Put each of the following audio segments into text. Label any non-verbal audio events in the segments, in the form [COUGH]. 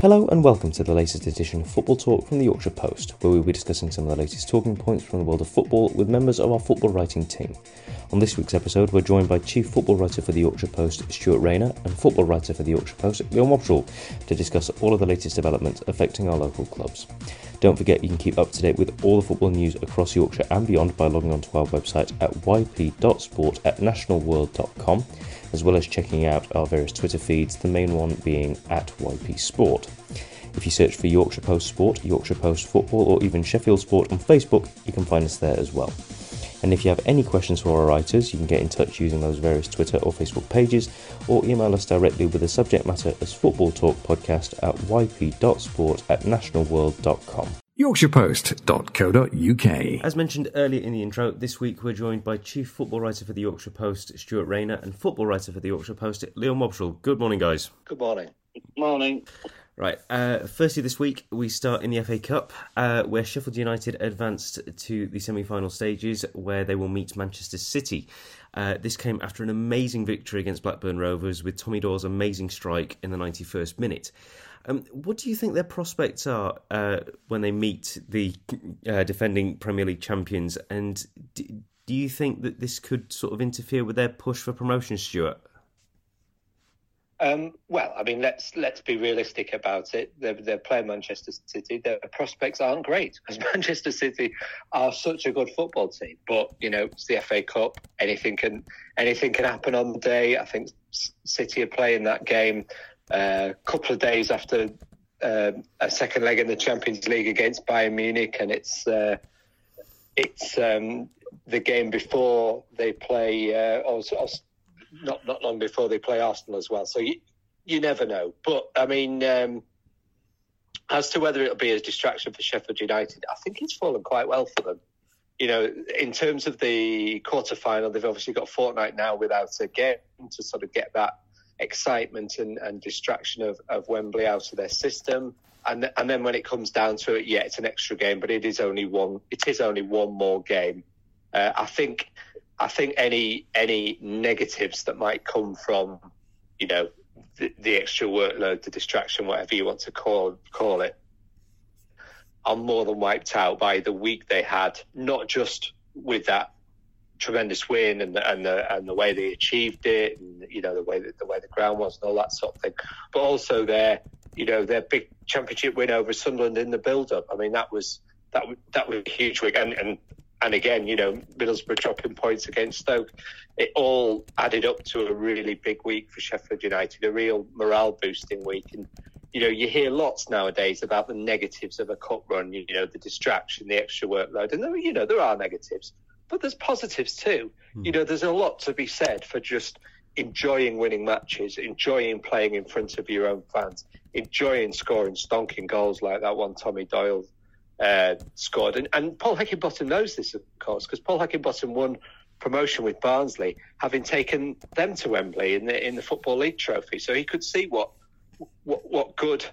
Hello and welcome to the latest edition of Football Talk from the Yorkshire Post, where we'll be discussing some of the latest talking points from the world of football with members of our football writing team. On this week's episode, we're joined by Chief Football Writer for the Yorkshire Post, Stuart Rayner, and Football Writer for the Yorkshire Post, Leo Wobschall, to discuss all of the latest developments affecting our local clubs. Don't forget you can keep up to date with all the football news across Yorkshire and beyond by logging onto our website at yp.sport at nationalworld.com as well as checking out our various Twitter feeds, the main one being at YP Sport. If you search for Yorkshire Post Sport, Yorkshire Post Football, or even Sheffield Sport on Facebook, you can find us there as well. And if you have any questions for our writers, you can get in touch using those various Twitter or Facebook pages, or email us directly with the subject matter as Football Talk Podcast at yp.sport at nationalworld.com yorkshirepost.co.uk. As mentioned earlier in the intro, this week we're joined by Chief Football Writer for the Yorkshire Post, Stuart Rayner, and Football Writer for the Yorkshire Post, Leo Wobschall. Good morning, guys. Good morning. Good morning. Right. Uh, firstly, this week we start in the FA Cup, uh, where Sheffield United advanced to the semi-final stages, where they will meet Manchester City. Uh, this came after an amazing victory against Blackburn Rovers with Tommy Doyle's amazing strike in the 91st minute. Um, what do you think their prospects are uh, when they meet the uh, defending Premier League champions? And do, do you think that this could sort of interfere with their push for promotion, Stuart? Um, well, I mean, let's let's be realistic about it. They're, they're playing Manchester City. Their prospects aren't great because [LAUGHS] Manchester City are such a good football team. But you know, it's the FA Cup. Anything can anything can happen on the day. I think City are playing that game a couple of days after uh, a second leg in the Champions League against Bayern Munich, and it's uh, it's um, the game before they play, uh, or, or, not not long before they play Arsenal as well. So you you never know. But I mean, um, as to whether it'll be a distraction for Sheffield United, I think it's fallen quite well for them. You know, in terms of the quarter final, they've obviously got fortnight now without a game to sort of get that excitement and, and distraction of, of Wembley out of their system. And, and then when it comes down to it, yeah, it's an extra game, but it is only one. It is only one more game. Uh, I think I think any any negatives that might come from, you know, the, the, extra workload, the distraction, whatever you want to call call it, are more than wiped out by the week they had. Not just with that tremendous win and the, and the and the way they achieved it, and you know the way that the way the ground was and all that sort of thing. But also their you know their big championship win over Sunderland in the build up. I mean that was that that was a huge week, and and and again you know Middlesbrough dropping points against Stoke. It all added up to a really big week for Sheffield United, a real morale boosting week. And you know, you hear lots nowadays about the negatives of a cup run, you know, the distraction, the extra workload. And there, you know, there are negatives but there's positives too. Mm. You know, there's a lot to be said for just enjoying winning matches, enjoying playing in front of your own fans, enjoying scoring stonking goals like that one Tommy Doyle uh, scored. And, and Paul Heckingbottom knows this, of course, because Paul Heckingbottom won promotion with Barnsley, having taken them to Wembley in the in the Football League Trophy. So he could see what what, what good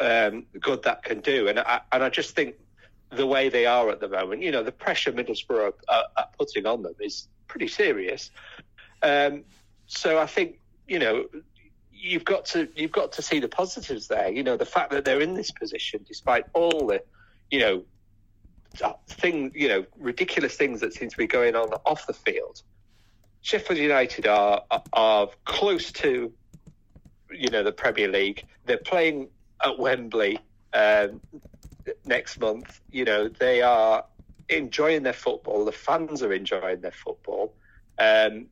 um, good that can do. And I, and I just think the way they are at the moment, you know, the pressure Middlesbrough are, are putting on them is pretty serious. Um, so I think, you know, you've got to you've got to see the positives there. You know, the fact that they're in this position despite all the, you know, thing, you know, ridiculous things that seem to be going on off the field. Sheffield United are are close to, you know, the Premier League. They're playing at Wembley. Um, next month. You know, they are enjoying their football. The fans are enjoying their football. Um,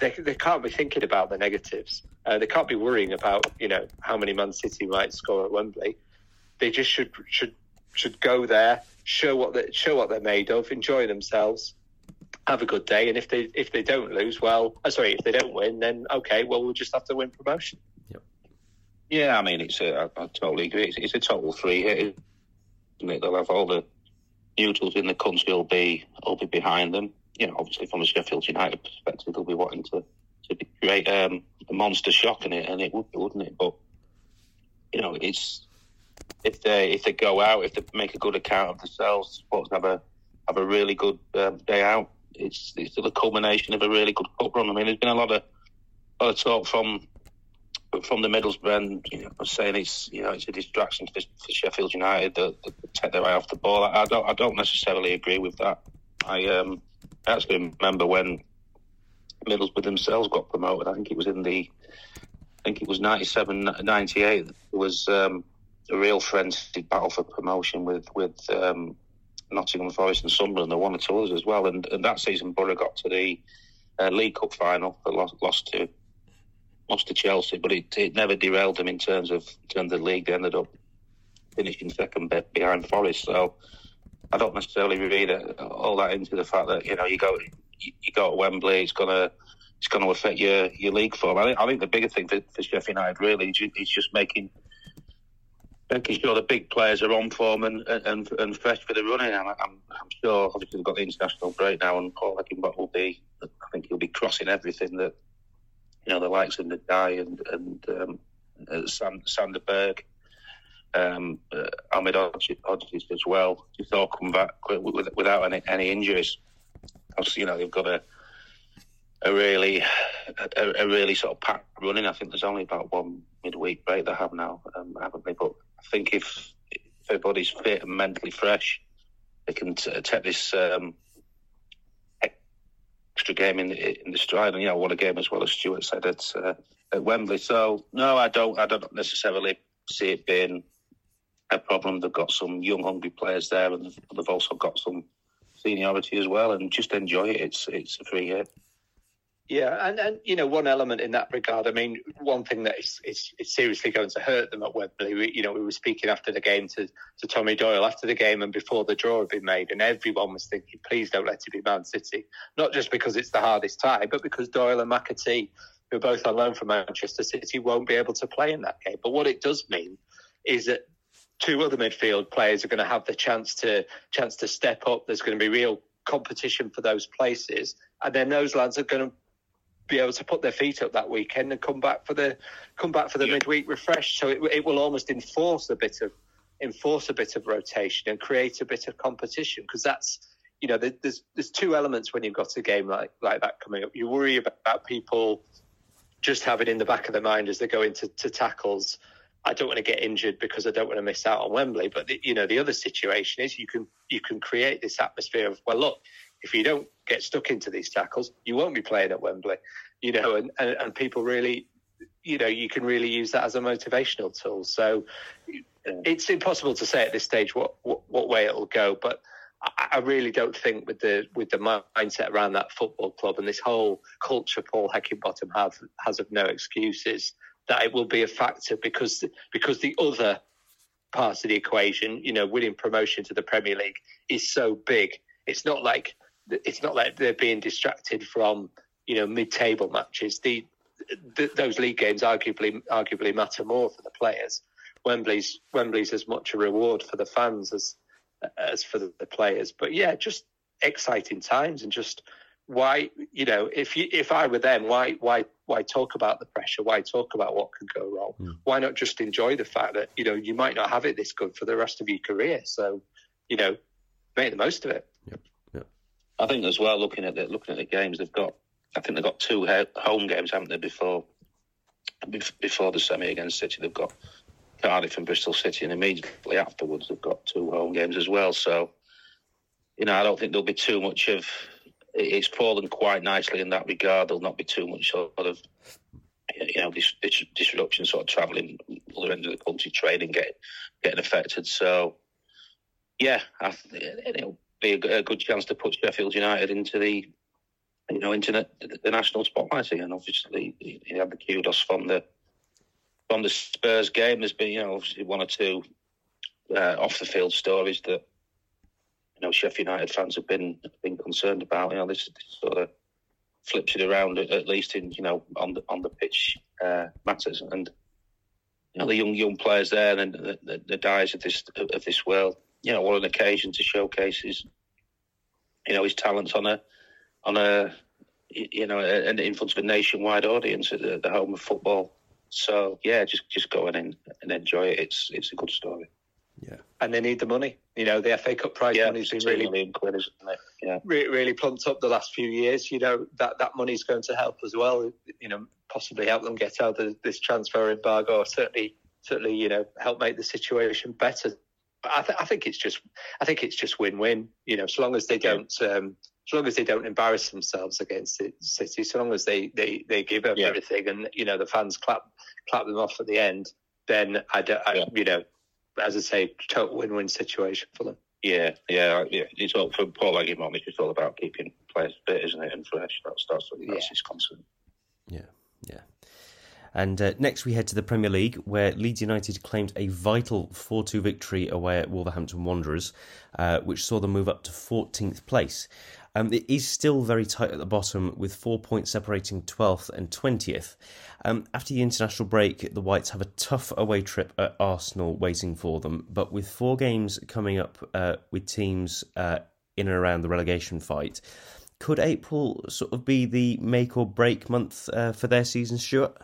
they, they can't be thinking about the negatives. Uh, they can't be worrying about you know how many Man City might score at Wembley. They just should should should go there, show what they, show what they're made of, enjoy themselves, have a good day. And if they if they don't lose, well, uh, sorry, if they don't win, then okay, well we'll just have to win promotion. Yep. Yeah, I mean it's a, I, I totally agree. It's, it's a total three hit it? They'll have all the neutrals in the country will be will be behind them. You know, obviously from a Sheffield United perspective, they'll be wanting to to create um, a monster shock in it, and it would, wouldn't it? But you know, it's if they if they go out, if they make a good account of themselves, supporters have a have a really good um, day out. It's it's the culmination of a really good cup run. I mean, there's been a lot of a lot of talk from from the Middlesbrough you know, saying it's you know it's a distraction for, for Sheffield United that take their eye off the ball. I, I, don't I don't necessarily agree with that. I um I actually remember when Middlesbrough themselves got promoted. I think it was in the I think it was 97, 98. It was um, a real frenzied battle for promotion with with um, Nottingham Forest and Sunderland. And one or two others as well. And, and that season, Borough got to the uh, League Cup final. but lost, lost to lost to Chelsea, but it, it never derailed them in terms of in terms of the league. They ended up finishing second behind Forest. So I don't necessarily read all that into the fact that you know you go you, you go to Wembley, it's gonna it's going to affect your your league form. I think, I think the bigger thing for, for Sheffield United really is just making making sure the big players are on form and and, and fresh for the running. I'm, I'm, I'm sure obviously they've got the international break now, and Paul Heckingbottom will be. I think he'll be crossing everything that you know the likes of Ndiaye and and um, uh, Sand, Sander Berge, um, uh, Ahmedhodzic as well. Just all come back without any, any injuries. Obviously, you know they've got a a really a, a, really sort of packed running. I think there's only about one midweek break they have now, um, haven't they? But I think if, if everybody's fit and mentally fresh, they can t- take this um, extra game in the, in the stride. And you know, what a game as well as Stuart said at uh, at Wembley. So no, I don't. I don't necessarily see it being a problem. They've got some young, hungry players there, and they've also got some seniority as well. And just enjoy it. It's it's a free hit. Yeah, and, and you know one element in that regard. I mean, one thing that is, is, is seriously going to hurt them at Wembley. We, you know, we were speaking after the game to, to Tommy Doyle after the game and before the draw had been made, and everyone was thinking, please don't let it be Man City. Not just because it's the hardest tie, but because Doyle and McAtee, who are both on loan from Manchester City, won't be able to play in that game. But what it does mean is that two other midfield players are going to have the chance to chance to step up. There's going to be real competition for those places, and then those lads are going to be able to put their feet up that weekend and come back for the come back for the yeah. midweek refresh. So it, it will almost enforce a bit of enforce a bit of rotation and create a bit of competition because that's you know there's there's two elements when you've got a game like like that coming up. You worry about people just having in the back of their mind as they go into to tackles. I don't want to get injured because I don't want to miss out on Wembley. But the, you know the other situation is you can you can create this atmosphere of well look if you don't get stuck into these tackles, you won't be playing at Wembley. You know, and, and, and people really, you know, you can really use that as a motivational tool. So it's impossible to say at this stage what, what, what way it'll go, but I, I really don't think with the with the mindset around that football club and this whole culture Paul Heckingbottom have has of no excuses that it will be a factor because because the other part of the equation, you know, winning promotion to the Premier League is so big. It's not like it's not like they're being distracted from you know mid-table matches. The, the, those league games arguably arguably matter more for the players. Wembley's Wembley's as much a reward for the fans as as for the, players. But yeah, just exciting times and just why you know if you if I were them, why why why talk about the pressure? Why talk about what could go wrong? Mm. Why not just enjoy the fact that you know you might not have it this good for the rest of your career? So you know make the most of it. I think as well, looking at the looking at the games, they've got. I think they've got two home games, haven't they? Before before the semi against City, they've got Cardiff and Bristol City, and immediately afterwards they've got two home games as well. So, you know, I don't think there'll be too much of. It's fallen quite nicely in that regard. There'll not be too much sort of, you know, dis- disruption, sort of travelling other end of the country, training getting getting affected. So, yeah, I, it'll be a, a, good chance to put Sheffield United into the, you know, into the, the national spotlight again. Obviously, you had the kudos from the from the Spurs game. There's been, you know, obviously one or two uh, off the field stories that you know Sheffield United fans have been been concerned about. You know, this, this sort of flips it around at, least in you know on the on the pitch uh, matters and you know the young young players there and the, the, the dies of this of this world you know, what an occasion to showcase his, you know, his talents on a, on a, you know, and in front of a nationwide audience at the, the home of football. So yeah, just just go in and, and enjoy it. It's it's a good story. Yeah, and they need the money. You know, the FA Cup prize yeah, money's been really quid, isn't it? Yeah, really, really plumped up the last few years. You know that that money's going to help as well. You know, possibly help them get out of this transfer embargo, or certainly certainly you know help make the situation better. But I, th- I think it's just I think it's just win-win. You know, so long as they don't. Um, so long as they don't embarrass themselves against City, so long as they, they, they give up yeah. everything and you know the fans clap clap them off at the end, then I, don't, I yeah. you know, as I say, total win-win situation for them. Yeah, yeah, yeah. It's all for Paul Agimon. It's just all about keeping players fit, isn't it, and fresh. That's that's, that's yeah. his concern. Yeah, yeah. And uh, next we head to the Premier League, where Leeds United claimed a vital 4 2 victory away at Wolverhampton Wanderers, uh, which saw them move up to 14th place. Um, it is still very tight at the bottom, with four points separating 12th and 20th. Um, after the international break, the Whites have a tough away trip at Arsenal waiting for them, but with four games coming up uh, with teams uh, in and around the relegation fight, could April sort of be the make or break month uh, for their season, Stuart?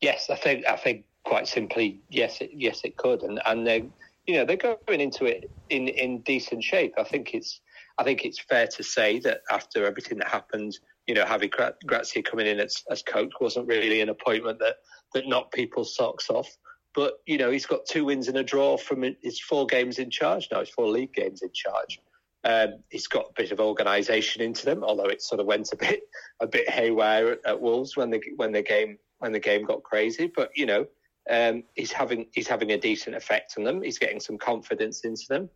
Yes, I think I think quite simply, yes, it, yes, it could, and and they, you know, they're going into it in in decent shape. I think it's I think it's fair to say that after everything that happened, you know, having Gracia coming in as, as coach wasn't really an appointment that that knocked people's socks off. But you know, he's got two wins and a draw from his four games in charge now. His four league games in charge. Um, he's got a bit of organisation into them, although it sort of went a bit [LAUGHS] a bit haywire at, at Wolves when the when the game when the game got crazy. But you know, um, he's having he's having a decent effect on them. He's getting some confidence into them.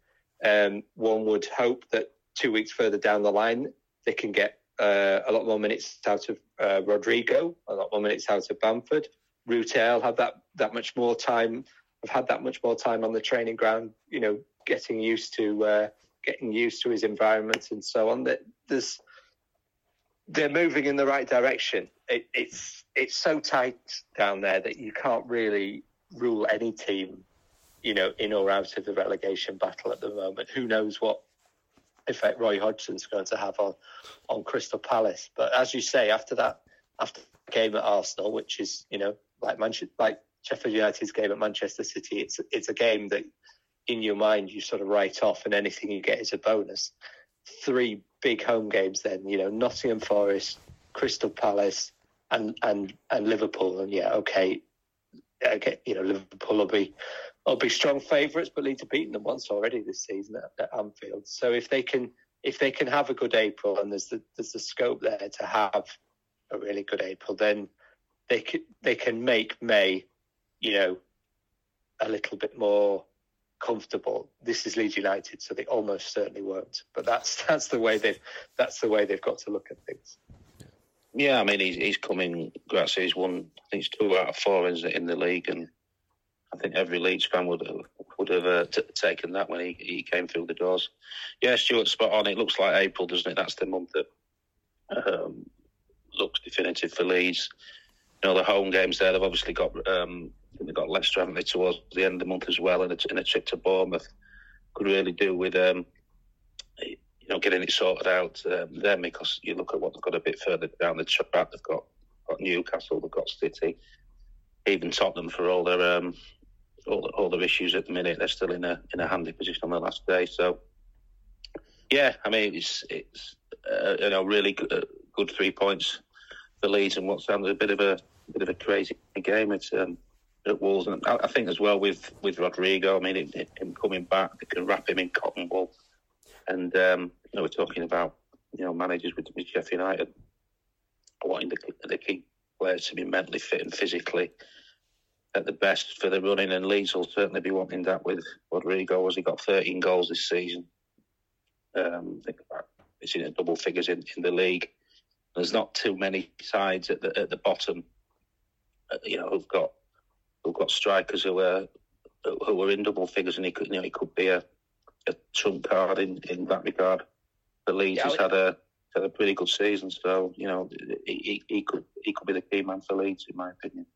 Um, one would hope that two weeks further down the line, they can get uh, a lot more minutes out of uh, Rodrigo, a lot more minutes out of Bamford. Rutel have that that much more time. I've had that much more time on the training ground. You know, getting used to uh, getting used to his environment and so on. That there's they're moving in the right direction. It, it's it's so tight down there that you can't really rule any team, you know, in or out of the relegation battle at the moment. Who knows what effect Roy Hodgson's going to have on on Crystal Palace? But as you say, after that after the game at Arsenal, which is you know like Manchester, like Sheffield United's game at Manchester City, it's it's a game that in your mind you sort of write off, and anything you get is a bonus. Three big home games then, you know, Nottingham Forest, Crystal Palace, and and and Liverpool. And yeah, okay, okay, you know, Liverpool will be will be strong favourites, but Leeds have beaten them once already this season at, at, Anfield. So if they can if they can have a good April and there's the there's the scope there to have a really good April, then they can they can make May, you know, a little bit more comfortable. This is Leeds United, so they almost certainly won't. But that's [LAUGHS] that's the way they've that's the way they've got to look at things. Yeah, I mean he's he's coming. Gracia, he's won. I think it's two out of four in, in the league, and I think every Leeds fan would have, would have uh, t- taken that when he, he came through the doors. Yeah, Stuart, spot on. It looks like April, doesn't it? That's the month that um, looks definitive for Leeds. You know, the home games there, they've obviously got um, they've got Leicester, haven't they, towards the end of the month as well, and a, and a trip to Bournemouth could really do with um, you know getting it sorted out um, then because you look at what they've got a bit further down the track. They've got, got Newcastle, they've got City, even Tottenham for all their um, all, all their issues at the minute. They're still in a in a handy position on the last day. So yeah, I mean it's it's uh, you know really good, uh, good three points for Leeds and what sounds a bit of a, a bit of a crazy game. It's um, at Wolves, and I, I, think as well with with Rodrigo. I mean, it, it, him coming back, they can wrap him in cotton wool, and um, you know we're talking about you know managers with, with United wanting the, the key players to be mentally fit and physically at the best for the running, and Leeds will certainly be wanting that with Rodrigo, as he got 13 goals this season. Um, think about it's in double figures in, in the league. There's not too many sides at the at the bottom, uh, you know, who've got who've got strikers who are who are in double figures, and he could you know he could be a, a trump card in, in that regard. The Leeds yeah, has had a had a pretty good season, so you know he, he could he could be the key man for Leeds, in my opinion.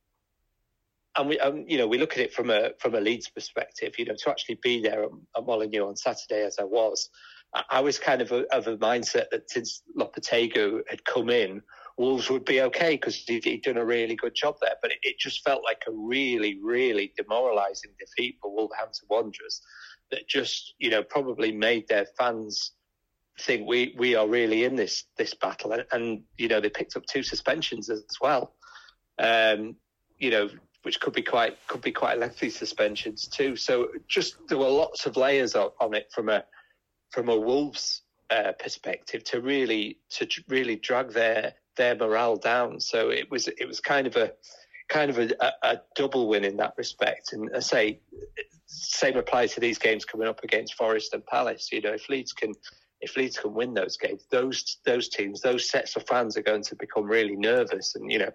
And we, um, you know, we look at it from a from a Leeds perspective. You know, to actually be there at, at Molineux on Saturday, as I was, I was kind of a, of a mindset that since Lopetegui had come in, Wolves would be okay because he'd, he'd, done a really good job there. But it, it, just felt like a really, really demoralising defeat for Wolverhampton Wanderers that just, you know, probably made their fans think we we are really in this this battle, and, and you know they picked up two suspensions as, well. Um, you know, which could be quite could be quite lengthy suspensions too. So just there were lots of layers on, on it from a from a Wolves uh, perspective to really to really drag their their morale down. So it was it was kind of a kind of a, a, double win in that respect. And I say same applies to these games coming up against Forest and Palace. You know, if Leeds can if Leeds can win those games, those those teams, those sets of fans are going to become really nervous. And you know,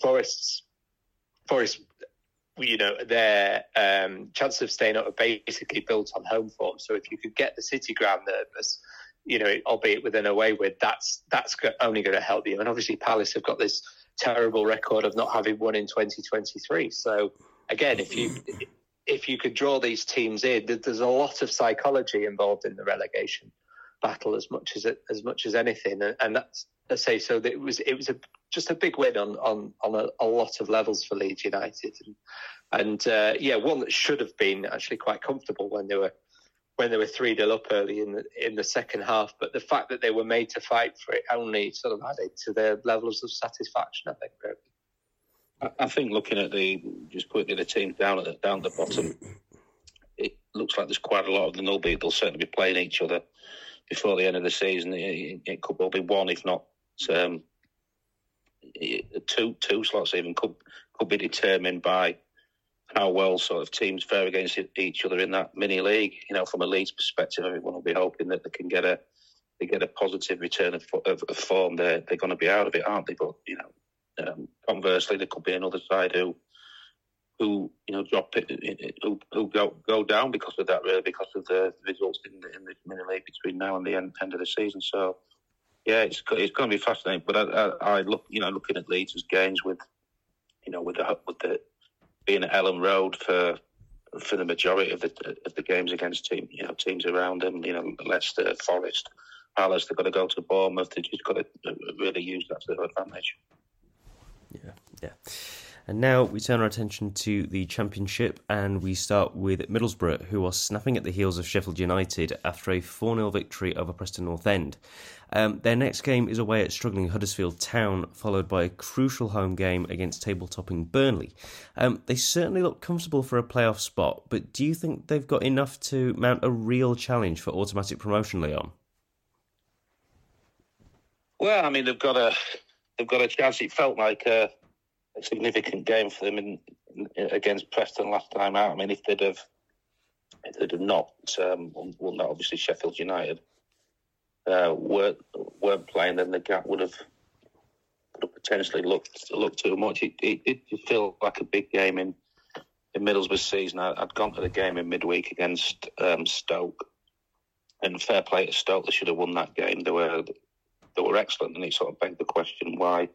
Forest's Forest, you know, their um, chances of staying up are basically built on home form. So if you could get the City ground nervous, you know, albeit with an away win, that's that's only going to help you. And obviously, Palace have got this terrible record of not having won in 2023. So again, if you if you could draw these teams in, there's a lot of psychology involved in the relegation battle as much as as much as anything, and, and that's I say so. That it was it was a, just a big win on on on a, a lot of levels for Leeds United, and, and uh, yeah, one that should have been actually quite comfortable when they were when they were three 0 up early in the in the second half. But the fact that they were made to fight for it only sort of added to their levels of satisfaction. I think. Really. I think looking at the just quickly the teams down at the, down the bottom, it looks like there's quite a lot of them. They'll they'll certainly be playing each other before the end of the season. It, it could well be one, if not um, two two slots even could could be determined by how well sort of teams fare against each other in that mini league. You know, from a Leeds perspective, everyone will be hoping that they can get a they get a positive return of, of, of form. They're they're going to be out of it, aren't they? But you know, um, conversely, there could be another side who who you know drop it, who, who go go down because of that, really, because of the results in the, in the mini league between now and the end, end of the season. So, yeah, it's it's going to be fascinating. But I, I, I look, you know, looking at Leeds' games with, you know, with the with the being at Elland Road for for the majority of the of the games against team, you know, teams around them, you know, Leicester, Forest, Palace, they've got to go to Bournemouth. They've just got to uh, really use that to their advantage. Yeah, yeah. And now we turn our attention to the Championship and we start with Middlesbrough, who are snapping at the heels of Sheffield United after a 4 0 victory over Preston North End. Um, their next game is away at struggling Huddersfield Town, followed by a crucial home game against table topping Burnley. Um, they certainly look comfortable for a playoff spot, but do you think they've got enough to mount a real challenge for automatic promotion, Leon? Well, I mean, they've got a they've got a chance. It felt like a, a significant game for them in, in, against Preston last time out. I mean, if they'd have if they'd have not um, won that, obviously Sheffield United uh, weren't weren't playing, then the gap would have potentially looked looked too much. It, it, did feel like a big game in in Middlesbrough's season. I, had gone to the game in midweek against um, Stoke, and fair play to Stoke, they should have won that game. They were they were excellent, and it sort of begged the question why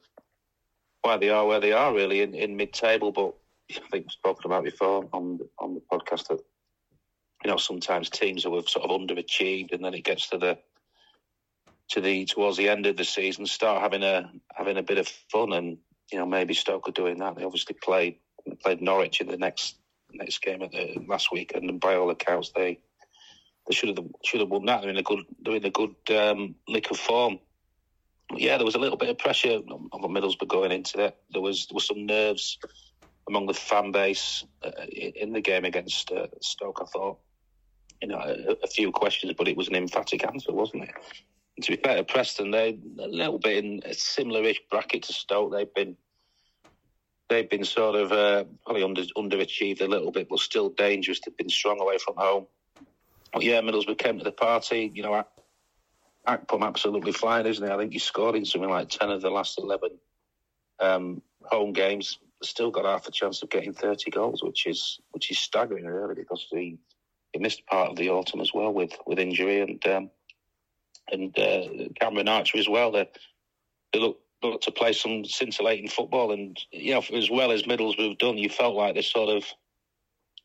why they are where they are really in, in mid table. But I think we've spoken about before on on the podcast that you know sometimes teams who have sort of underachieved, and then it gets to the to the towards the end of the season start having a having a bit of fun, and you know maybe Stoke are doing that. They obviously played played Norwich in the next next game at the last weekend, and by all accounts they they should have should have won that. They're in a good they're in a good um, lick of form yeah, there was a little bit of pressure on the Middlesbrough going into that. There was there was some nerves among the fan base uh, in the game against uh, Stoke. I thought, you know, a, a, few questions, but it was an emphatic answer, wasn't it? To be fair to Preston, they're a little bit in a similar-ish bracket to Stoke. They've been they've been sort of uh, probably under underachieved a little bit, but still dangerous. They've been strong away from home. But yeah, Middlesbrough came to the party. You know, Akpom absolutely flying, isn't he? I think he scored in something like 10 of the last 11 um, home games. Still got half a chance of getting 30 goals, which is which is staggering, really, because he, he missed part of the autumn as well with, with injury and um, and uh, Cameron Archer as well. They, they look, look to play some scintillating football, and you know, as well as Middlesbrough have done, you felt like they sort of,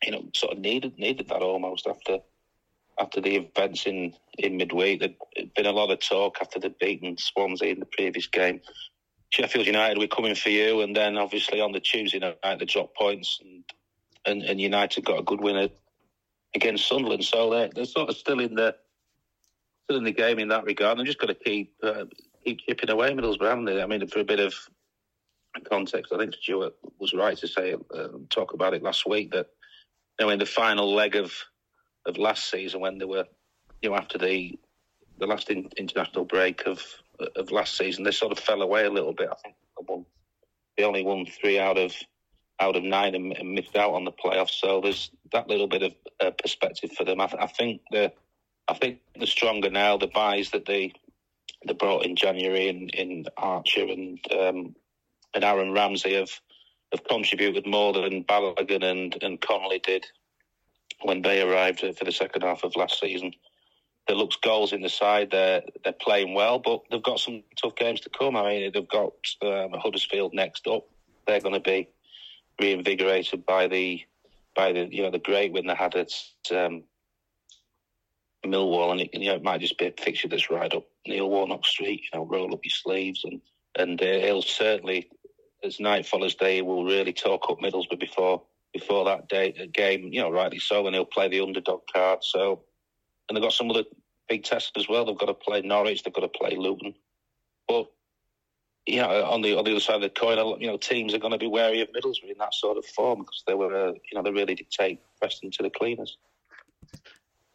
you know, sort of needed needed that almost after after the events in, in midweek. There'd been a lot of talk after they'd beaten Swansea in the previous game. Sheffield United were coming for you, and then obviously on the Tuesday night they dropped points, and and, and United got a good win against Sunderland. So they're, they're sort of still in the still in the game in that regard. They've just got to keep uh, keep chipping away Middlesbrough, haven't they? I mean, for a bit of context, I think Stuart was right to say uh, talk about it last week that you know in the final leg of of last season when they were you know after the the last in, international break of of last season, they sort of fell away a little bit. I think they, won, they only won three out of out of nine and, missed out on the playoffs. So there's that little bit of uh, perspective for them. I, th- I think the I think they're stronger now. The buys that they they brought in January in, in Archer and um, and Aaron Ramsey have have contributed more than Balogun and and Connolly did when they arrived for the second half of last season. There looks goals in the side. They're they're playing well, but they've got some tough games to come. I mean, they've got um, Huddersfield next up. They're going to be reinvigorated by the by the you know the great win they had at um, Millwall, and it, you know it might just be a fixture that's right up Neil Warnock Street. You know, roll up your sleeves, and and uh, he'll certainly, as night follows day, will really talk up Middlesbrough before before that day uh, game. You know, rightly so, and he'll play the underdog card. So, and they've got some other big tests as well. They've got to play Norwich, they've got to play Luton, but you know, on the on the other side of the coin, you know, teams are going to be wary of Middlesbrough in that sort of form because they were, uh, you know, they really dictate Preston to the cleaners.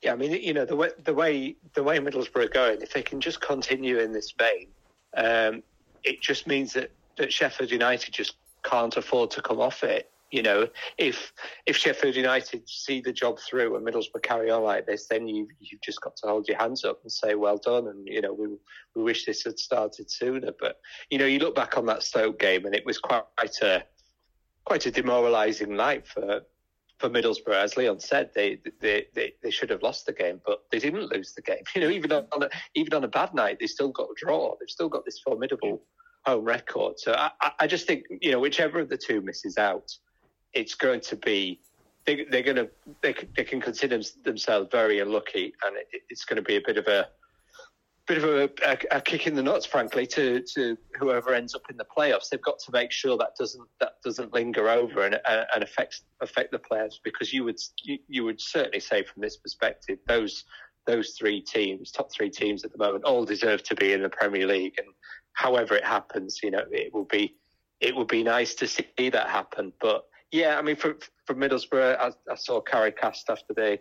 Yeah, I mean, you know, the way the way the way Middlesbrough are going, if they can just continue in this vein, um, it just means that, that Sheffield United just can't afford to come off it. You know, if if Sheffield United see the job through and Middlesbrough carry on like this, then you you've just got to hold your hands up and say well done. And you know, we we wish this had started sooner. But you know, you look back on that Stoke game and it was quite a quite a demoralising night for for Middlesbrough, as Leon said, they, they, they, they, should have lost the game, but they didn't lose the game. [LAUGHS] You know, even on a, even on a bad night, they still got a draw. They've still got this formidable home record. So I, I just think you know, whichever of the two misses out, it's going to be they, are going to they, they can consider themselves very unlucky, and it, it's going to be a bit of a bit of a, a, a, kick in the nuts, frankly, to, to whoever ends up in the playoffs. They've got to make sure that doesn't that doesn't linger over and, and affects affect the players because you would you, you would certainly say from this perspective those those three teams, top three teams at the moment, all deserve to be in the Premier League. And however it happens, you know, it will be it would be nice to see that happen. But yeah, I mean, for for Middlesbrough, I, I saw Carrick-Cast after the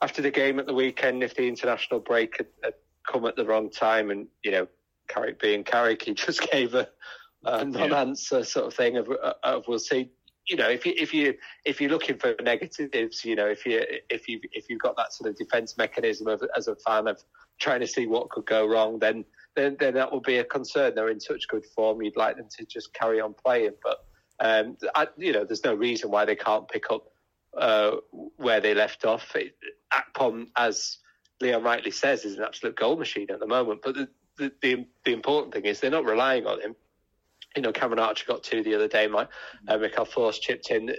after the game at the weekend. If the international break had, had come at the wrong time, and you know, Carrick being Carrick, he [LAUGHS] just gave a, a non-answer sort of thing of, of we'll see. You know, if you if you if you're looking for negatives, you know, if you if you if you've got that sort of defence mechanism of, as a fan of trying to see what could go wrong, then then then that would be a concern. They're in such good form, you'd like them to just carry on playing, but um, I, you know, there's no reason why they can't pick up uh, where they left off. It, Akpom, as Leon rightly says, is an absolute goal machine at the moment. But the, the, the, the important thing is they're not relying on him. You know, Cameron Archer got two the other day. My uh, Mikael Forss chipped in.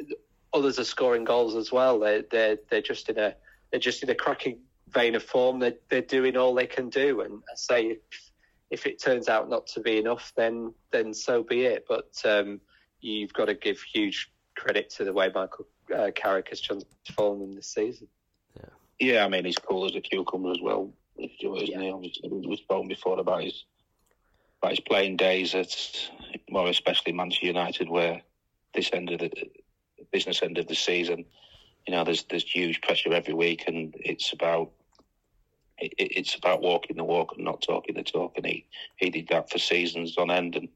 Others are scoring goals as well. They're they're they're just in a they're just in a cracking vein of form. They're they're doing all they can do. And I say if, if it turns out not to be enough, then then so be it. But um, you've got to give huge credit to the way Michael uh, Carrick has transformed in this season. Yeah, I mean he's cool as a cucumber as well. Isn't yeah. he? Obviously, we've spoken before about his about his playing days at more especially Manchester United, where this end of the business end of the season, you know, there's there's huge pressure every week, and it's about it, it's about walking the walk and not talking the talk, and he he did that for seasons on end, and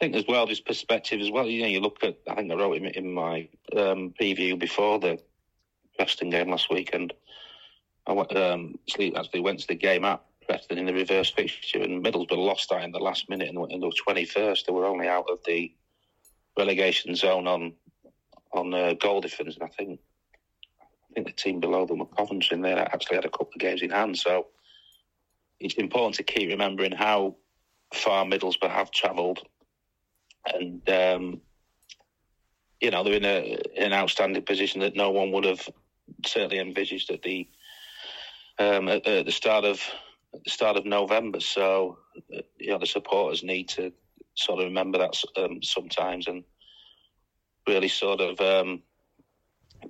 I think as well, his perspective as well. You know, you look at I think I wrote it in my um, preview before the Preston game last week, and I went, um, actually went to the game at Preston in the reverse fixture, and Middlesbrough lost that in the last minute in the, the 21st. They were only out of the relegation zone on on uh, goal difference, and I think I think the team below them were Coventry, and they actually had a couple of games in hand. So it's important to keep remembering how far Middlesbrough have travelled, and um, you know they're in, a, in an outstanding position that no one would have certainly envisaged at the um, at, at, the start of the start of November. So uh, you know the supporters need to sort of remember that um, sometimes and really sort of um,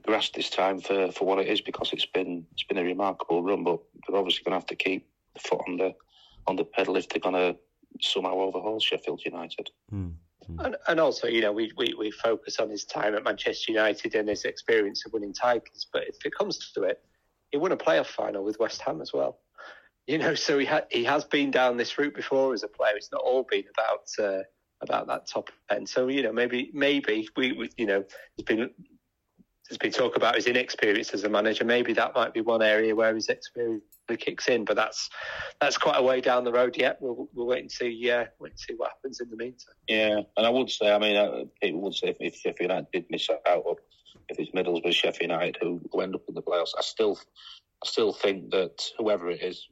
grasp this time for, for what it is because it's been it's been a remarkable run. But they're obviously going to have to keep the foot on the on the pedal if they're going to somehow overhaul Sheffield United. Mm. And, and, also, you know, we, we, we focus on his time at Manchester United and his experience of winning titles. But if it comes to it, he won a playoff final with West Ham as well. You know, so he ha- he has been down this route before as a player. It's not all been about uh, about that top end. So you know, maybe maybe we, we you know, there's been there's been talk about his inexperience as a manager. Maybe that might be one area where his experience kicks in, but that's that's quite a way down the road yet. We'll, we'll wait and see. Yeah, wait and see what happens in the meantime. Yeah, and I would say, I mean, uh, people would say if, if Sheffield United did miss out, or if it's Middlesbrough, Sheffield United who, who end up in the playoffs, I still, I still think that whoever it is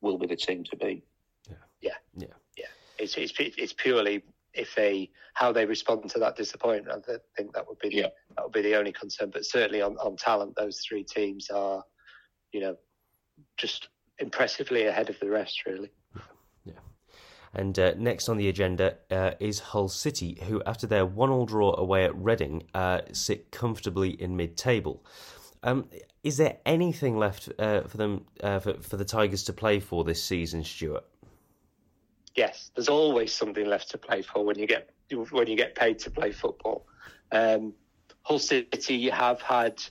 will be the team to beat. Yeah, yeah, yeah. yeah. It's, it's it's purely if they how they respond to that disappointment, I think that would be the, yeah. that would be the only concern. But certainly on, on talent, those three teams are, you know, just impressively ahead of the rest, really. [LAUGHS] Yeah. And uh, next on the agenda uh, is Hull City, who, after their one-all draw away at Reading, uh, sit comfortably in mid-table. Um, is there anything left uh, for them uh, for, for the Tigers to play for this season, Stuart? yes, there's always something left to play for when you get when you get paid to play football. Um, Hull City have had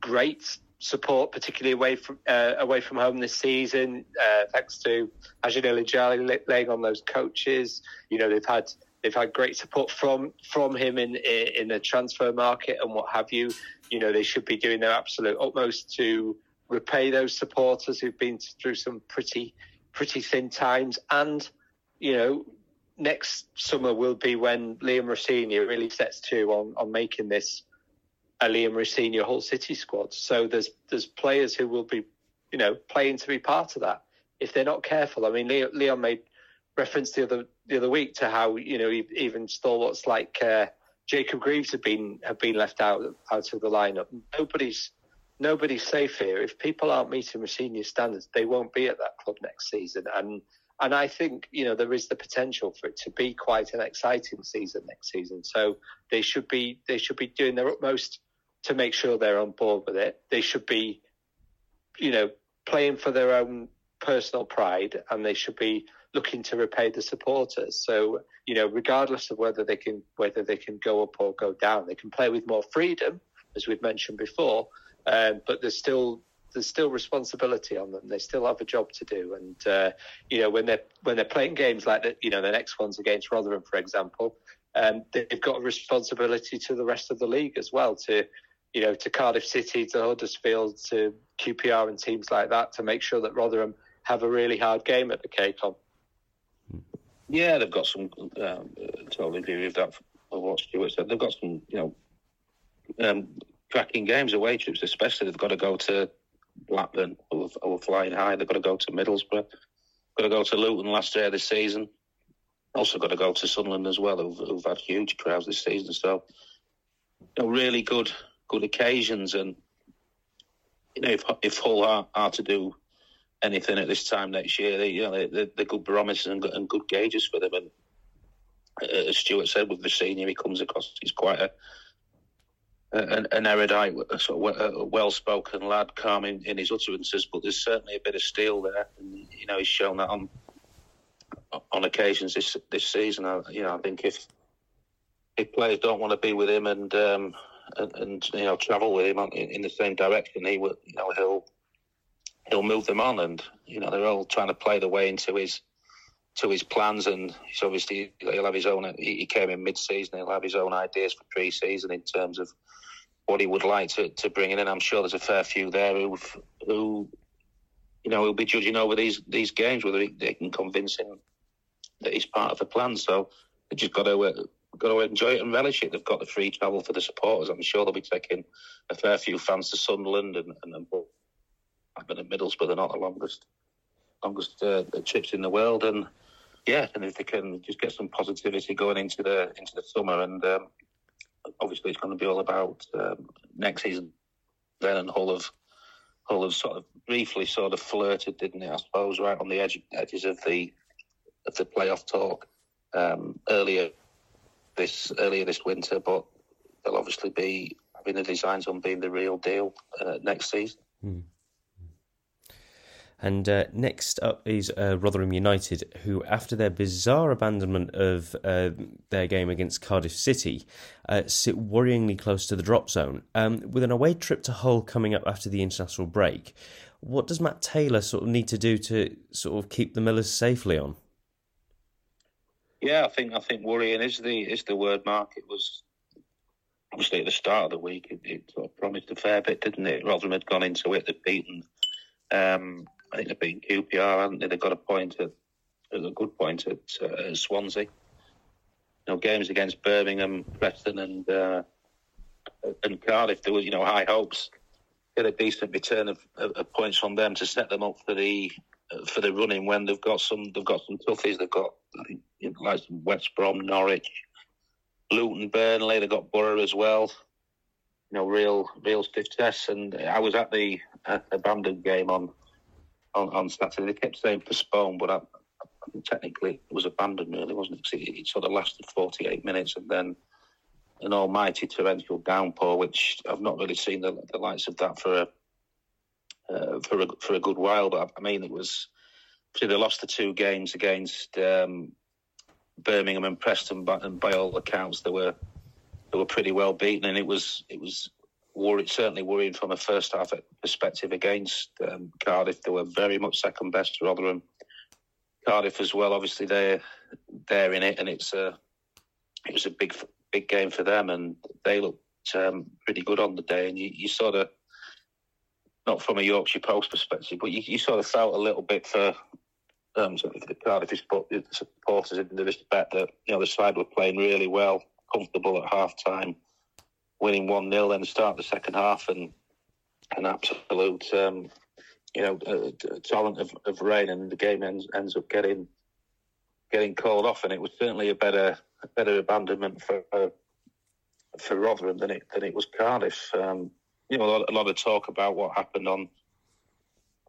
great support, particularly away from uh, away from home this season, uh, thanks to Acun Ilicali laying on those coaches. You know they've had they've had great support from from him in in the transfer market and what have you. You know they should be doing their absolute utmost to repay those supporters who've been through some pretty pretty thin times and you know, next summer will be when Liam Rosenior really sets to on, on making this a Liam Rosenior Hull City squad. So there's there's players who will be, you know, playing to be part of that. If they're not careful, I mean, Leon made reference the other the other week to how you know even stalwarts like uh, Jacob Greaves have been have been left out out of the lineup. Nobody's nobody's safe here. If people aren't meeting Rosenior standards, they won't be at that club next season. And and I think you know there is the potential for it to be quite an exciting season next season. So they should be they should be doing their utmost to make sure they're on board with it. They should be, you know, playing for their own personal pride, and they should be looking to repay the supporters. So you know, regardless of whether they can whether they can go up or go down, they can play with more freedom, as we've mentioned before. Um, but there's still there's still responsibility on them. They still have a job to do, and uh, you know when they're when they're playing games like the, you know the next one's against Rotherham, for example, um, they've got a responsibility to the rest of the league as well. To you know to Cardiff City, to Huddersfield, to QPR and teams like that to make sure that Rotherham have a really hard game at the KCOM. Yeah, they've got some. Um, totally agree with that. Of what Stuart said, they've got some. You know. Um, cracking games away trips, especially they've got to go to Blackburn, who were, flying high. They've got to go to Middlesbrough. Got to go to Luton last year this season. Also got to go to Sunderland as well, who've, who've had huge crowds this season. So, you know, really good good occasions. And you know, if if Hull are, are to do anything at this time next year, they, you know, they, they're good barometers and, and good gauges for them. And uh, as Stuart said, with Rosenior, he comes across. He's quite a an, an erudite, sort of well-spoken lad, calm in, in, his utterances, but there's certainly a bit of steel there, and you know he's shown that on on occasions this this season. I, you know, I think if if players don't want to be with him and um, and, and, you know travel with him in, in the same direction, he will, you know, he'll he'll move them on, and you know they're all trying to play the way into his to his plans, and he's obviously he'll have his own. He came in mid-season. He'll have his own ideas for pre-season in terms of what he would like to, to bring in. And I'm sure there's a fair few there who who you know will be judging over these these games whether they can convince him that he's part of the plan. So they just got to. Uh, Got to enjoy it and relish it. They've got the free travel for the supporters. I'm sure they'll be taking a fair few fans to Sunderland and and, and I've been at Middlesbrough. They're not the longest longest uh, trips in the world, and yeah, and if they can just get some positivity going into the into the summer, and um, obviously it's going to be all about um, next season. Then and Hull have Hull have sort of briefly sort of flirted, didn't it? I suppose right on the edge, edges of the of the playoff talk um, earlier this earlier this winter, but they'll obviously be having the designs on being the real deal uh, next season. Hmm. And uh, next up is uh, Rotherham United, who, after their bizarre abandonment of uh, their game against Cardiff City, uh, sit worryingly close to the drop zone. Um, with an away trip to Hull coming up after the international break, what does Matt Taylor sort of need to do to sort of keep the Millers safely on? Yeah, I think I think worrying is the is the word. Mark, it was obviously at the start of the week. It, it sort of promised a fair bit, didn't it? Rotherham had gone into it, they'd beaten. Um, I think they've beaten QPR, haven't they? They've got a point at, a good point at, uh, Swansea. You know, games against Birmingham, Preston, and uh, and Cardiff. There was, you know, high hopes. Get a decent return of, of, of points from them to set them up for the for the running when they've got some they've got some toughies. They've got you know, like West Brom, Norwich, Luton, Burnley. They've got Borough as well. You know, real real stiff tests. And I was at the abandoned game on, on on Saturday. They kept saying postponed, but I technically it was abandoned, really, wasn't it? It, it sort of lasted 48 minutes, and then an almighty torrential downpour, which I've not really seen the, the likes of that for a uh, for a for a good while. But I mean, it was they lost the two games against um, Birmingham and Preston, but and by all accounts, they were they were pretty well beaten, and it was it was certainly worrying from a first half perspective against um, Cardiff. They were very much second best to Rotherham. Cardiff as well, obviously they're they're in it, and it's a it was a big big game for them, and they looked um, pretty good on the day, and you, you sort of not from a Yorkshire Post perspective, but you, you sort of felt a little bit for um, for the Cardiff supporters in the respect that you know the side were playing really well, comfortable at half time, winning one 0 then start the second half and an absolute um, you know uh, torrent of, of rain, and the game ends ends up getting getting called off, and it was certainly a better a better abandonment for uh, for Rotherham than it than it was Cardiff. Um, you know, a lot, a lot, of talk about what happened on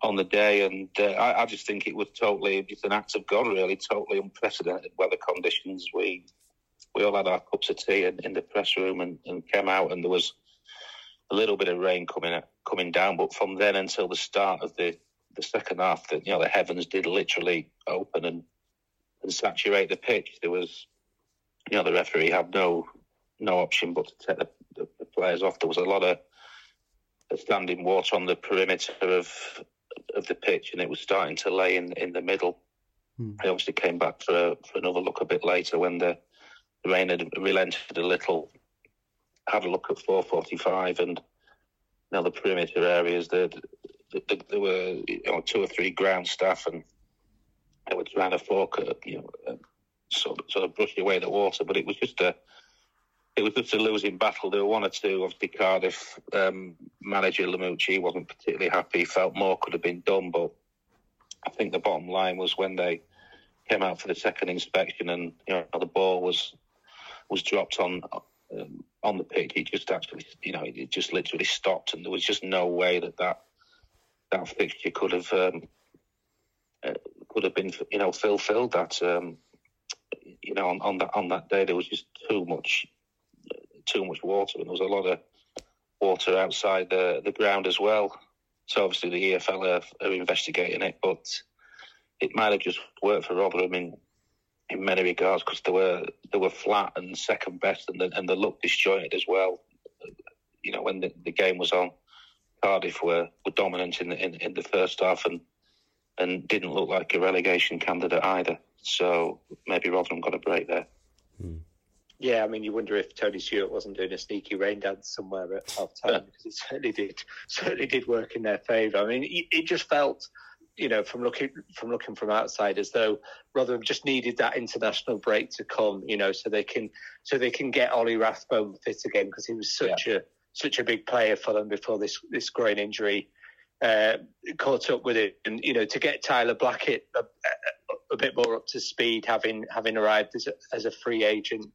on the day, and uh, I, I, just think it was totally just an act of God, really, totally unprecedented weather conditions. We we all had our cups of tea in, in the press room and, and, came out, and there was a little bit of rain coming coming down, but from then until the start of the the second half, that you know the heavens did literally open and and saturate the pitch. There was, you know, the referee had no no option but to take the, the, the players off. There was a lot of standing water on the perimeter of of the pitch, and it was starting to lay in in the middle. Hmm. I obviously came back for a, for another look a bit later when the, the rain had relented a little. Had a look at 4:45, and now the perimeter areas. There, there were you know, two or three ground staff, and they were trying to fork, you know, uh, sort of, sort of brush away the water. But it was just a it was just a losing battle. There were one or two. Obviously, Cardiff um, manager Lamouchi wasn't particularly happy. Felt more could have been done, but I think the bottom line was when they came out for the second inspection and you know the ball was was dropped on um, on the pitch. It just actually, you know, it just literally stopped, and there was just no way that that that fixture could have um, uh, could have been, you know, fulfilled. That um, you know, on, on that on that day, there was just too much too much water, and there was a lot of water outside the, the ground as well. So obviously the EFL are, are investigating it, but it might have just worked for Rotherham in in many regards because they were they were flat and second best, and and they looked disjointed as well. You know, when the, the game was on, Cardiff were, were dominant in the in, in the first half and and didn't look like a relegation candidate either. So maybe Rotherham got a break there. Mm. Yeah, I mean, you wonder if Tony Stewart wasn't doing a sneaky rain dance somewhere at half time because it certainly did certainly did work in their favour. I mean, it, it, just felt, you know, from looking from looking from outside as though Rotherham just needed that international break to come, you know, so they can so they can get Ollie Rathbone fit again because he was such yeah. a such a big player for them before this this groin injury uh, caught up with it, and you know, to get Tyler Blackett a, a, a bit more up to speed, having having arrived as a, as a free agent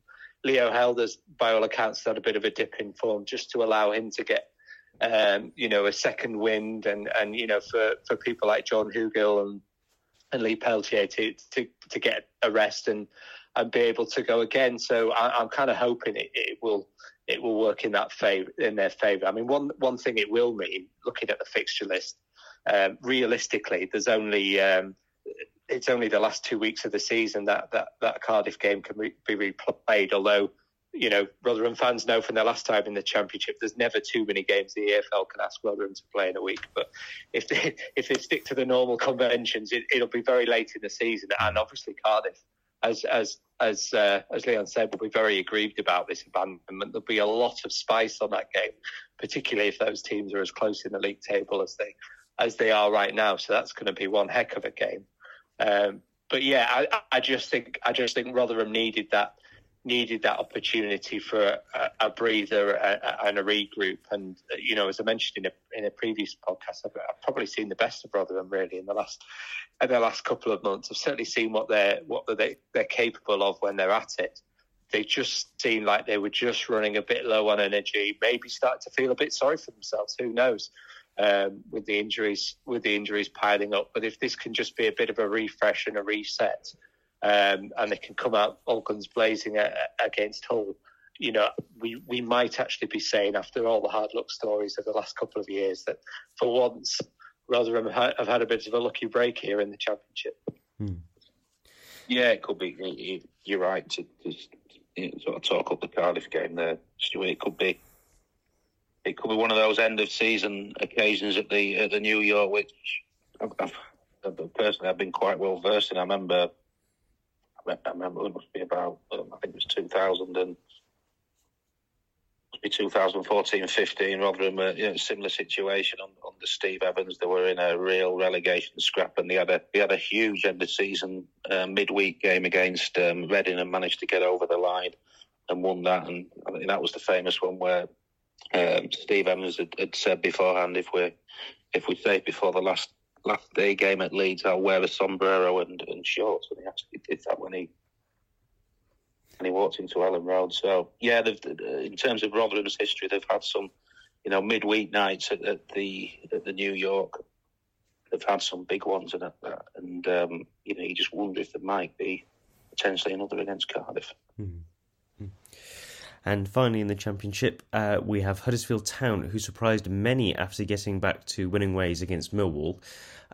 Leo Hjelde's, by all accounts, had a bit of a dip in form just to allow him to get, um, you know, a second wind and, and you know, for, for people like Jordan Hugill and, and Lee Peltier to, to, to get a rest and, and be able to go again. So I, am kind of hoping it, it will it will work in that favor in their favour. I mean, one one thing it will mean, looking at the fixture list, um, realistically, there's only um, it's only the last two weeks of the season that that, that Cardiff game can re- be replayed. Although you know, Rotherham fans know from their last time in the Championship, there's never too many games the EFL can ask Rotherham to play in a week. But if they [LAUGHS] if they stick to the normal conventions, it, will be very late in the season, and obviously Cardiff, as as as uh, as Leon said, will be very aggrieved about this abandonment. There'll be a lot of spice on that game, particularly if those teams are as close in the league table as they as they are right now. So that's going to be one heck of a game. Um, but yeah, I, I just think I just think Rotherham needed that needed that opportunity for a, a breather and a regroup. And you know, as I mentioned in a in a previous podcast, I've, I've, probably seen the best of Rotherham really in the last in the last couple of months. I've certainly seen what they're what they they're capable of when they're at it. They just seemed like they were just running a bit low on energy, maybe starting to feel a bit sorry for themselves. Who knows? Um, with the injuries, with the injuries piling up, but if this can just be a bit of a refresh and a reset, um, and they can come out all guns blazing against Hull, you know, we, we might actually be saying after all the hard luck stories of the last couple of years that for once Rotherham have had a bit of a lucky break here in the Championship. Hmm. Yeah, it could be. You're right to, to sort of talk up the Cardiff game there, Stuart. It could be. It could be one of those end of season occasions at the at the New York, which I've, I've, personally I've been quite well versed in. I remember I remember it must be about, um, I think it was 2000 and must be 2014 15. Rotherham, uh, you know, similar situation on, under Steve Evans. They were in a real relegation scrap and they had a, they had a huge end of season uh, midweek game against um, Reading and managed to get over the line and won that. And I think that was the famous one where um, Steve Evans had, had, said beforehand if we if we save before the last last day game at Leeds, I'll wear a sombrero and, and shorts, and he actually did that when he when he walked into Elland Road. So yeah, in terms of Rotherham's history, they've had some, you know, midweek nights at, at the at the New York. They've had some big ones, and and um, you know, you just wonder if there might be potentially another against Cardiff. Mm-hmm. And finally, in the Championship, uh, we have Huddersfield Town, who surprised many after getting back to winning ways against Millwall.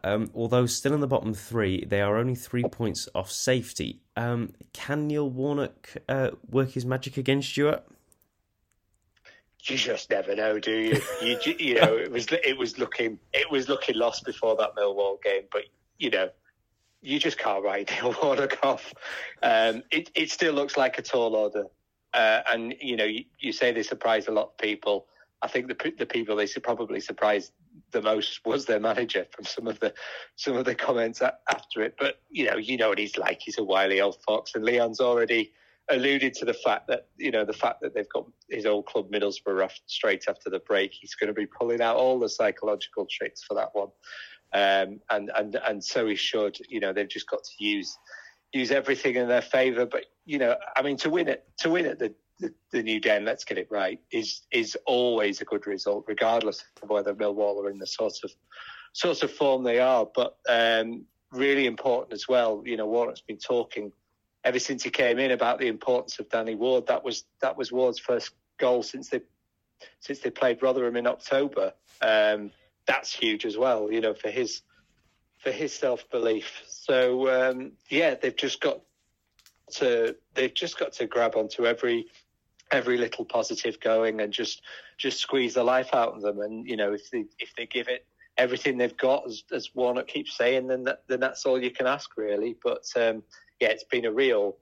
Um, although still in the bottom three, they are only three points off safety. Um, can Neil Warnock uh, work his magic again, Stuart? You just never know, do you? you? You know, it was it was looking it was looking lost before that Millwall game, but you know, you just can't write [LAUGHS] Neil Warnock off. Um, it it still looks like a tall order, uh, and you know, you, you say they surprised a lot of people. I think the the people they probably surprised the most was their manager from some of the some of the comments after it. But you know, you know what he's like. He's a wily old fox, and Leon's already alluded to the fact that you know the fact that they've got his old club Middlesbrough straight after the break. He's going to be pulling out all the psychological tricks for that one, um, and and and so he should. You know, they've just got to use use everything in their favour. But you know, I mean, to win it to win at the the, the, new den, let's get it right, is is always a good result, regardless of whether Millwall are in the sort of sort of form they are. But um, really important as well. You know, Warnock's been talking ever since he came in about the importance of Danny Ward. That was that was Ward's first goal since they since they played Rotherham in October. Um, that's huge as well. You know, for his for his self belief. So um, yeah, they've just got to they've just got to grab onto every every little positive going and just just squeeze the life out of them. And you know, if they if they give it everything they've got, as, as Warnock keeps saying, then that, then that's all you can ask really. But um, yeah, it's been a real.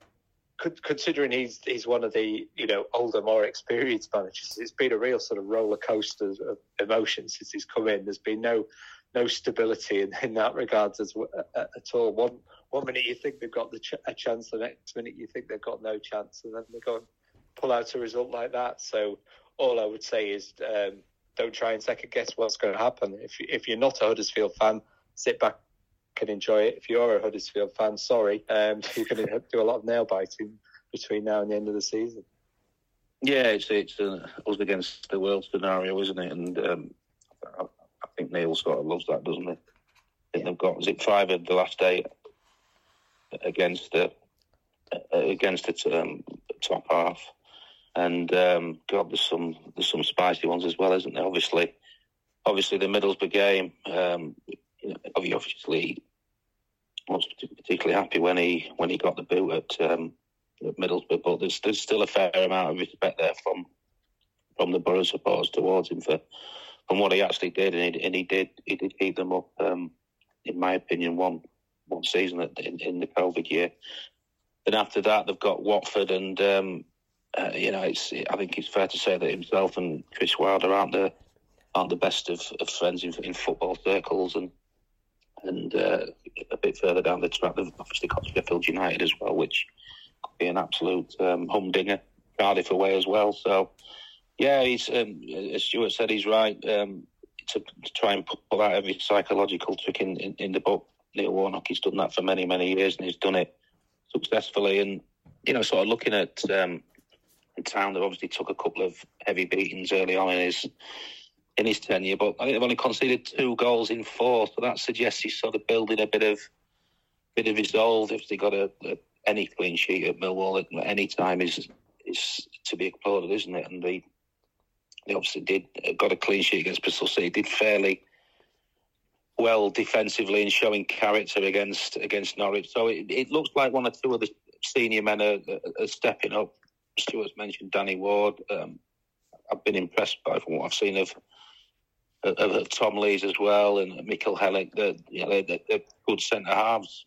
Considering he's he's one of the you know older, more experienced managers, it's been a real sort of roller coaster of emotions since he's come in. There's been no no stability in, in that regard as, at all. One one minute you think they've got the ch- a chance, the next minute you think they've got no chance, and then they go and pull out a result like that. So all I would say is um, don't try and second guess what's going to happen. If if you're not a Huddersfield fan, sit back and enjoy it. If you are a Huddersfield fan, sorry, um, [LAUGHS] you're going to do a lot of nail biting between now and the end of the season. Yeah, it's it's uh, us against the world scenario, isn't it? And um, think Neil sort of loves that, doesn't he? Yeah. They've got was it five of the last eight against the against the um, top half. And um, God, there's some there's some spicy ones as well, isn't there? Obviously, obviously the Middlesbrough game, um, you know, obviously was particularly happy when he when he got the boot at, um, at Middlesbrough, but there's there's still a fair amount of respect there from from the Borough supporters towards him for from what he actually did, and he, and he did he did keep them up. Um, in my opinion, one one season in, in the COVID year. Then after that, they've got Watford, and um, uh, you know, it's I think it's fair to say that himself and Chris Wilder aren't the aren't the best of, of friends in, in football circles, and and uh, a bit further down the track, they've obviously got Sheffield United as well, which could be an absolute um, humdinger. Cardiff away as well, so yeah, he's um, as Stuart said, he's right um, to, to, try and pull out every psychological trick in, in, in, the book. Neil Warnock, he's done that for many, many years, and he's done it successfully. And you know, sort of looking at um, Town, they obviously took a couple of heavy beatings early on in his in his tenure, but I think they've only conceded two goals in four, so that suggests he's sort of building a bit of bit of resolve. If they got a, a any clean sheet at Millwall at any time is is to be applauded, isn't it? And they they obviously did got a clean sheet against Bristol City. Did fairly well defensively and showing character against against Norwich. So it, it looks like one or two of the senior men are, are stepping up. Stuart's mentioned Danny Ward. Um, I've been impressed by from what I've seen of of, of Tom Lees as well and Michal Helik. They're, you know, they're, they're good centre halves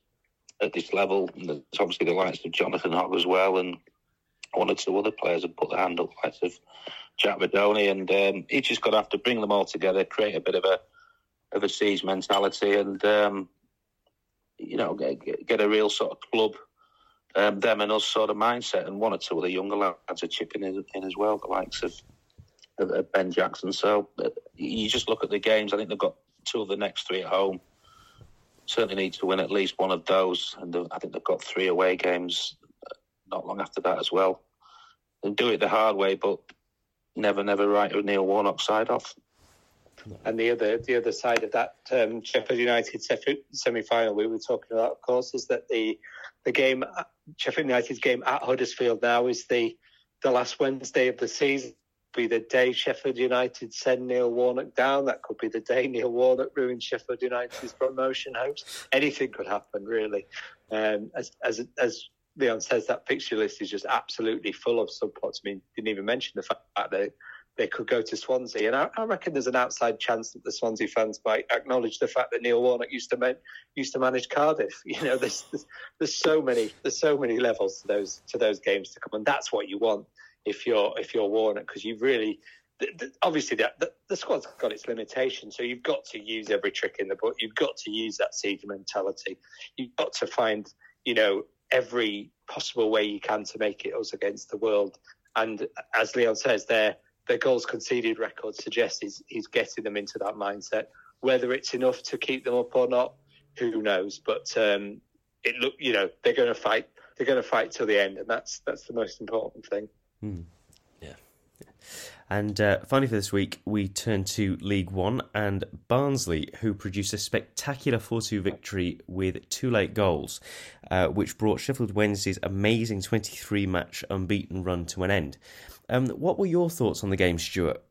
at this level. And obviously the likes of Jonathan Hogg as well, and one or two other players have put their hand up, likes of Rudoni, and um, he's just got to have to bring them all together, create a bit of a of a siege mentality, and um, you know get, get, a real sort of club um, them and us sort of mindset. And one or two of the younger lads are chipping in, in as well, the likes of, of Ben Jackson. So uh, you just look at the games. I think they've got two of the next three at home. Certainly need to win at least one of those, and I think they've got three away games uh, not long after that as well. And do it the hard way, but never, never write a Neil Warnock side off. And the other the other side of that um, Sheffield United semi final we were talking about, of course, is that the the game Sheffield United's game at Huddersfield now is the the last Wednesday of the season. Be the day Sheffield United send Neil Warnock down. That could be the day Neil Warnock ruins Sheffield United's promotion hopes. Anything could happen, really. Um, as as as Leon says, that fixture list is just absolutely full of subplots. I mean, didn't even mention the fact that they could go to Swansea. And I, I, reckon there's an outside chance that the Swansea fans might acknowledge the fact that Neil Warnock used to man, used to manage Cardiff. [LAUGHS] You know, there's, there's, there's so many there's so many levels to those to those games to come, and that's what you want if you're if you're Warnock because you've really obviously the, the, the squad's got its limitations, so you've got to use every trick in the book. You've got to use that siege mentality. You've got to find you know every possible way you can to make it us against the world. And as Leon says, there their goals conceded record suggests he's, he's getting them into that mindset. Whether it's enough to keep them up or not, who knows? But um, it look, you know, they're going to fight. They're going to fight till the end, and that's that's the most important thing. Mm. Yeah. And uh, finally, for this week, we turn to League One and Barnsley, who produced a spectacular 4 2 victory with two late goals, uh, which brought Sheffield Wednesday's amazing 23 match unbeaten run to an end. Um, what were your thoughts on the game, Stuart?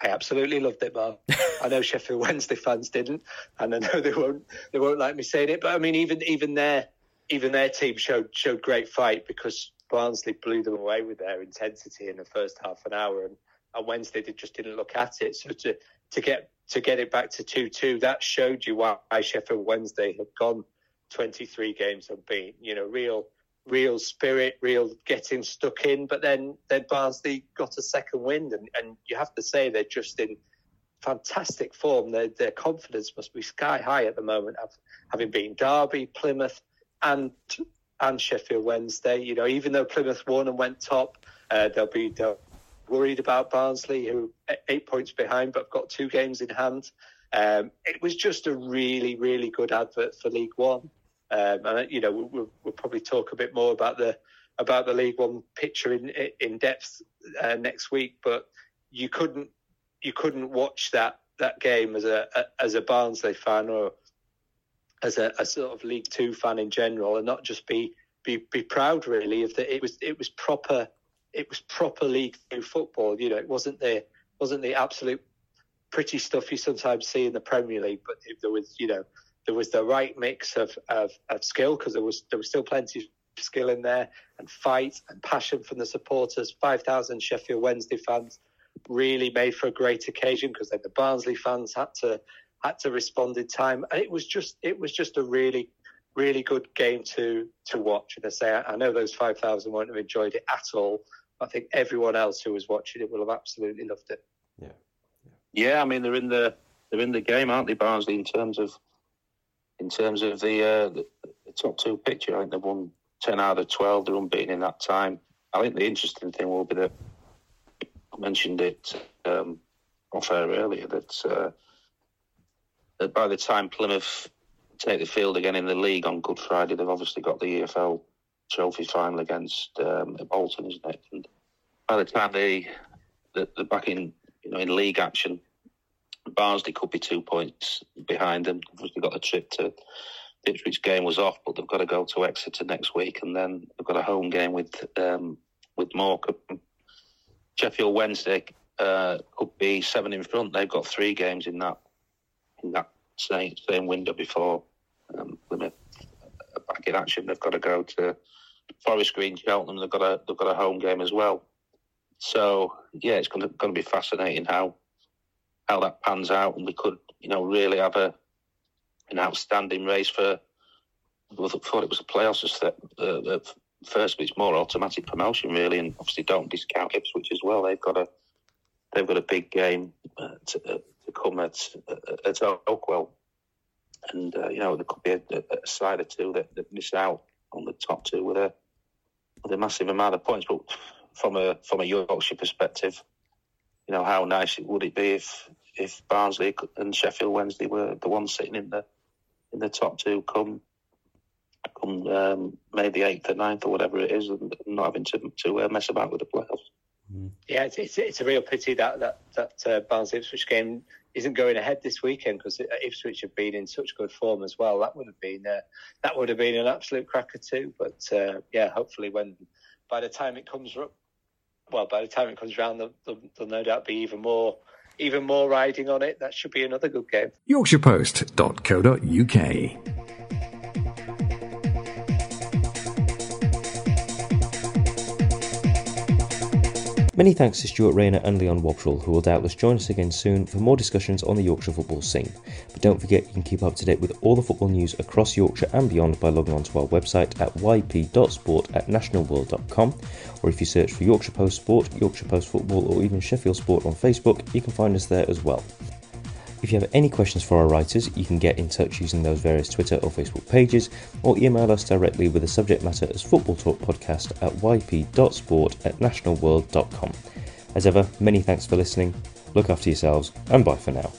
I absolutely loved it, Mark. I know Sheffield [LAUGHS] Wednesday fans didn't, and I know they won't they won't like me saying it. But I mean, even even their even their team showed showed great fight because Barnsley blew them away with their intensity in the first half an hour, and on Wednesday they just didn't look at it. So to to get to get it back to two two, that showed you why Sheffield Wednesday had gone twenty three games unbeaten. You know, real real spirit, real getting stuck in. But then then Barnsley got a second wind, and, and you have to say they're just in fantastic form. Their their confidence must be sky high at the moment, having been Derby, Plymouth, and and Sheffield Wednesday. You know, even though Plymouth won and went top, uh, they'll be they'll worried about Barnsley, who eight points behind, but have got two games in hand. Um, it was just a really, really good advert for League One. Um, and you know, we'll, we'll, probably talk a bit more about the about the League One picture in in depth uh, next week. But you couldn't you couldn't watch that that game as a, a as a Barnsley fan or as a, a, sort of League Two fan in general, and not just be be be proud really of that. It was it was proper it was proper League Two football. You know, it wasn't the wasn't the absolute pretty stuff you sometimes see in the Premier League, but there was, you know, there was the right mix of of, of skill because there was there was still plenty of skill in there and fight and passion from the supporters. Five thousand Sheffield Wednesday fans really made for a great occasion because then the Barnsley fans had to had to respond in time, and it was just it was just a really really good game to to watch. And I say I know those five thousand won't have enjoyed it at all. I think everyone else who was watching it will have absolutely loved it. Yeah, yeah. I mean they're in the they're in the game, aren't they, Barnsley? In terms of in terms of the, uh, the, the top two picture, I think they've won ten out of twelve. They're unbeaten in that time. I think the interesting thing will be that I mentioned it um, off air earlier that, uh, that by the time Plymouth take the field again in the league on Good Friday, they've obviously got the EFL Trophy final against um, Bolton, isn't it? And by the time they they're back in you know in league action, Barnsley could be two points behind them. They've got a trip to Ipswich game was off, but they've got to go to Exeter next week, and then they've got a home game with um, with Morecambe. Sheffield Wednesday uh, could be seven in front. They've got three games in that in that same same window before um, Plymouth back in action. They've got to go to Forest Green, Cheltenham. They've got a they've got a home game as well. So yeah, it's going to going to be fascinating how how that pans out, and we could you know really have a an outstanding race for. I thought it was a playoffs step uh, first, but it's more automatic promotion really, and obviously don't discount Ipswich as well. They've got a they've got a big game uh, to, uh, to come at at Oakwell, and uh, you know there could be a, a, side or two that, that miss out on the top two with a with a massive amount of points. But from a from a Yorkshire perspective, you know how nice it would it be if if Barnsley and Sheffield Wednesday were the ones sitting in the in the top two come come um, May the eighth or 9th or whatever it is, and not having to to uh, mess about with the playoffs. Mm. Yeah, it's, it's, it's a real pity that that that uh, Barnsley Ipswich game isn't going ahead this weekend because Ipswich have been in such good form as well. That would have been uh, that would have been an absolute cracker too. But uh, yeah, hopefully when by the time it comes up, well, by the time it comes around, there'll, there'll, there'll no doubt be even more even more riding on it. That should be another good game. YorkshirePost.co.uk Many thanks to Stuart Rayner and Leon Wobschall, who will doubtless join us again soon for more discussions on the Yorkshire football scene. But don't forget you can keep up to date with all the football news across Yorkshire and beyond by logging on to our website at yp.sport at nationalworld.com, or if you search for Yorkshire Post Sport, Yorkshire Post Football, or even Sheffield Sport on Facebook, you can find us there as well. If you have any questions for our writers, you can get in touch using those various Twitter or Facebook pages, or email us directly with the subject matter as Football Talk Podcast at yp.sport at nationalworld.com. As ever, many thanks for listening, look after yourselves, and bye for now.